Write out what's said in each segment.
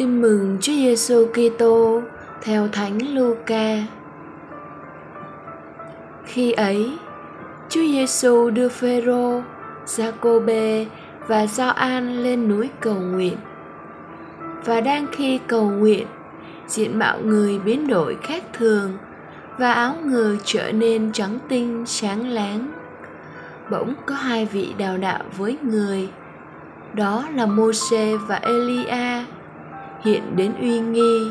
Tin mừng Chúa Giêsu Kitô theo Thánh Luca. Khi ấy, Chúa Giêsu đưa Phêrô, Giacôbê và Gioan lên núi cầu nguyện. Và đang khi cầu nguyện, diện mạo người biến đổi khác thường và áo người trở nên trắng tinh sáng láng. Bỗng có hai vị đào đạo với người, đó là Môse và Elia hiện đến uy nghi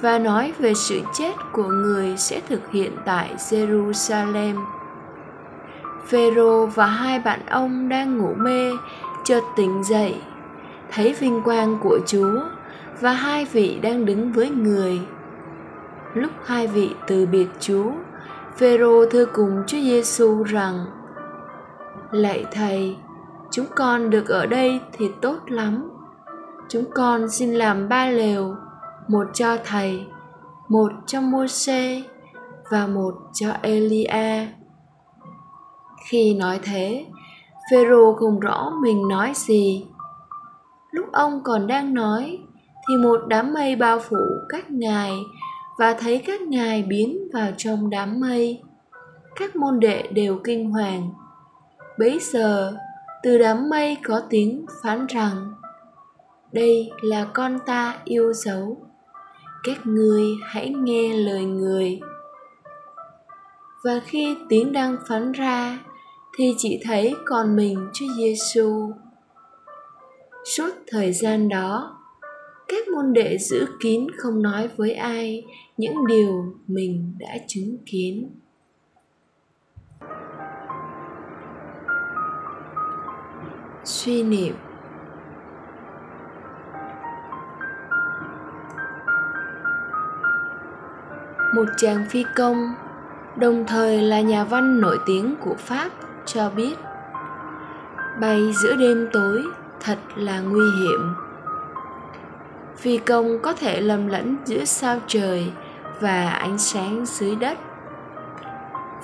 và nói về sự chết của người sẽ thực hiện tại Jerusalem. Phêrô và hai bạn ông đang ngủ mê chợt tỉnh dậy, thấy vinh quang của Chúa và hai vị đang đứng với người. Lúc hai vị từ biệt Chúa, Phêrô thưa cùng Chúa Giêsu rằng: Lạy thầy, chúng con được ở đây thì tốt lắm chúng con xin làm ba lều một cho thầy một cho Môse và một cho Elia. Khi nói thế, Phêrô không rõ mình nói gì. Lúc ông còn đang nói thì một đám mây bao phủ các ngài và thấy các ngài biến vào trong đám mây. Các môn đệ đều kinh hoàng. Bấy giờ, từ đám mây có tiếng phán rằng đây là con ta yêu dấu các ngươi hãy nghe lời người và khi tiếng đang phán ra thì chỉ thấy còn mình Chúa Giêsu. Suốt thời gian đó, các môn đệ giữ kín không nói với ai những điều mình đã chứng kiến. Suy niệm một chàng phi công, đồng thời là nhà văn nổi tiếng của pháp, cho biết, bay giữa đêm tối, thật là nguy hiểm. Phi công có thể lầm lẫn giữa sao trời và ánh sáng dưới đất.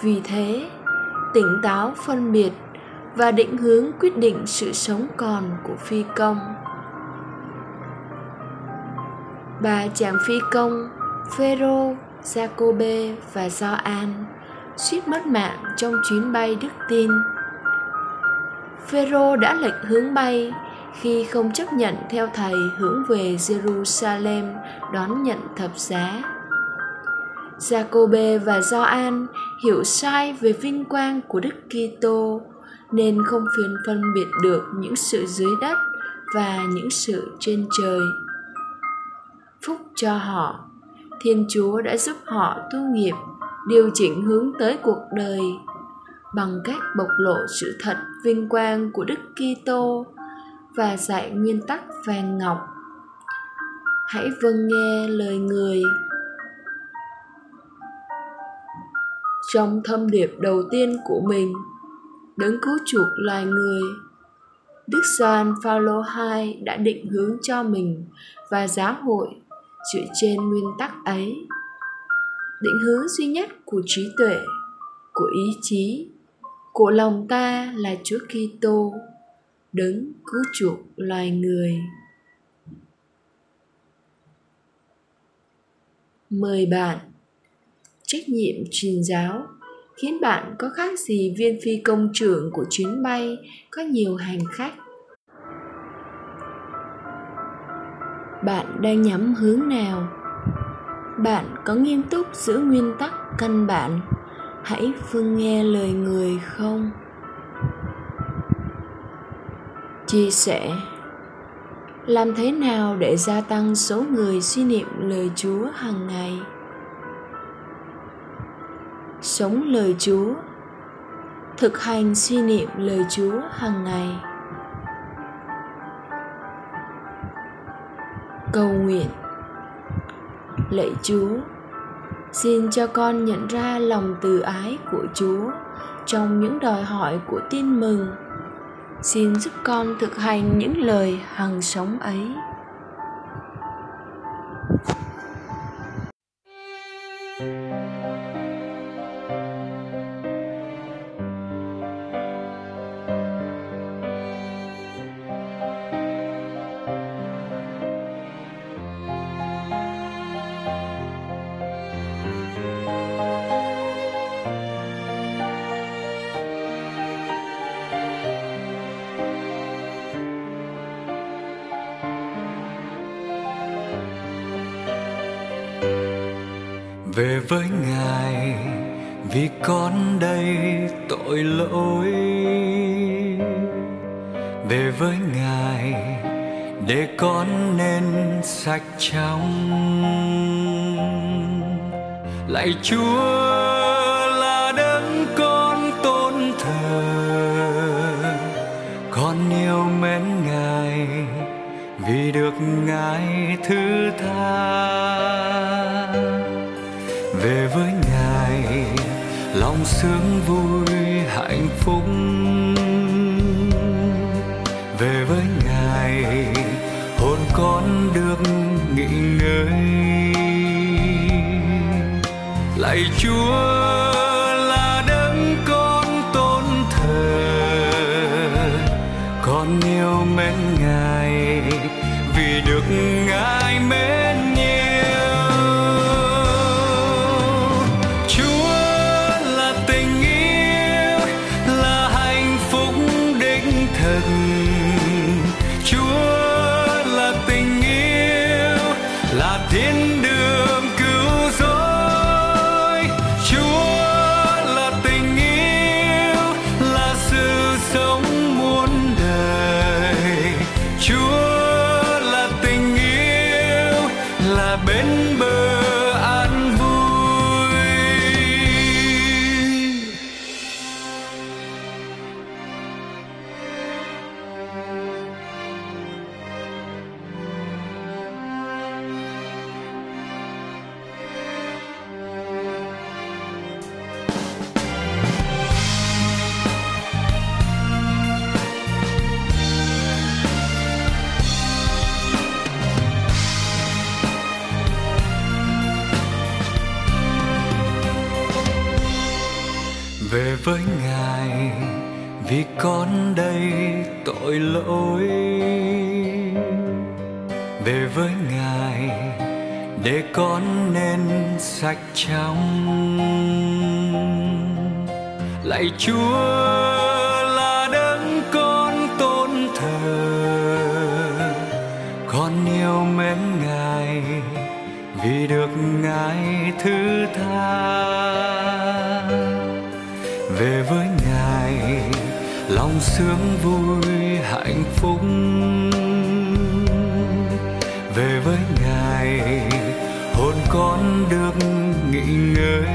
Vì thế, tỉnh táo phân biệt và định hướng quyết định sự sống còn của phi công. Bà chàng phi công, phêrô Jacobe và Gioan suýt mất mạng trong chuyến bay đức tin. Phêrô đã lệch hướng bay khi không chấp nhận theo thầy hướng về Jerusalem đón nhận thập giá. Jacobe và Gioan hiểu sai về vinh quang của Đức Kitô nên không phiền phân biệt được những sự dưới đất và những sự trên trời. Phúc cho họ Thiên Chúa đã giúp họ tu nghiệp, điều chỉnh hướng tới cuộc đời bằng cách bộc lộ sự thật vinh quang của Đức Kitô và dạy nguyên tắc vàng ngọc. Hãy vâng nghe lời người. Trong thâm điệp đầu tiên của mình, đấng cứu chuộc loài người, Đức Gioan Phaolô II đã định hướng cho mình và giáo hội dựa trên nguyên tắc ấy định hướng duy nhất của trí tuệ, của ý chí, của lòng ta là Chúa Kitô đấng cứu chuộc loài người. Mời bạn Trách nhiệm truyền giáo khiến bạn có khác gì viên phi công trưởng của chuyến bay có nhiều hành khách bạn đang nhắm hướng nào? Bạn có nghiêm túc giữ nguyên tắc căn bản? Hãy phương nghe lời người không? Chia sẻ. Làm thế nào để gia tăng số người suy niệm lời chúa hàng ngày? Sống lời chúa. Thực hành suy niệm lời chúa hàng ngày. Cầu nguyện. Lạy chúa, xin cho con nhận ra lòng từ ái của chúa trong những đòi hỏi của tin mừng. Xin giúp con thực hành những lời hằng sống ấy. Về với ngài, vì con đây tội lỗi. Về với ngài, để con nên sạch trong lạy chúa là đấng con tôn thờ, con yêu mến ngài, vì được ngài thứ tha về với ngài. Lòng sướng vui, hạnh phúc về với ngài. Hồn con được nghỉ ngơi. Lạy chúa had về với ngài, vì con đây tội lỗi. Về với ngài, để con nên sạch trong lạy chúa là đấng con tôn thờ, con yêu mến ngài, vì được ngài thứ tha về với ngài. Lòng sướng vui, hạnh phúc. Về với ngài, hồn con được nghỉ ngơi.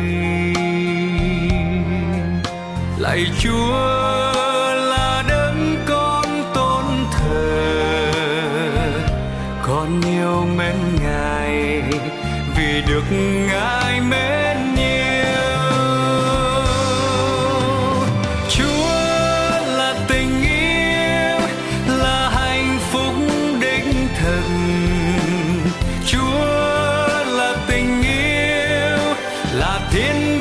Lạy chúa là đấng con tôn thờ. Con yêu mến ngài, vì được ngài mến. Yêu là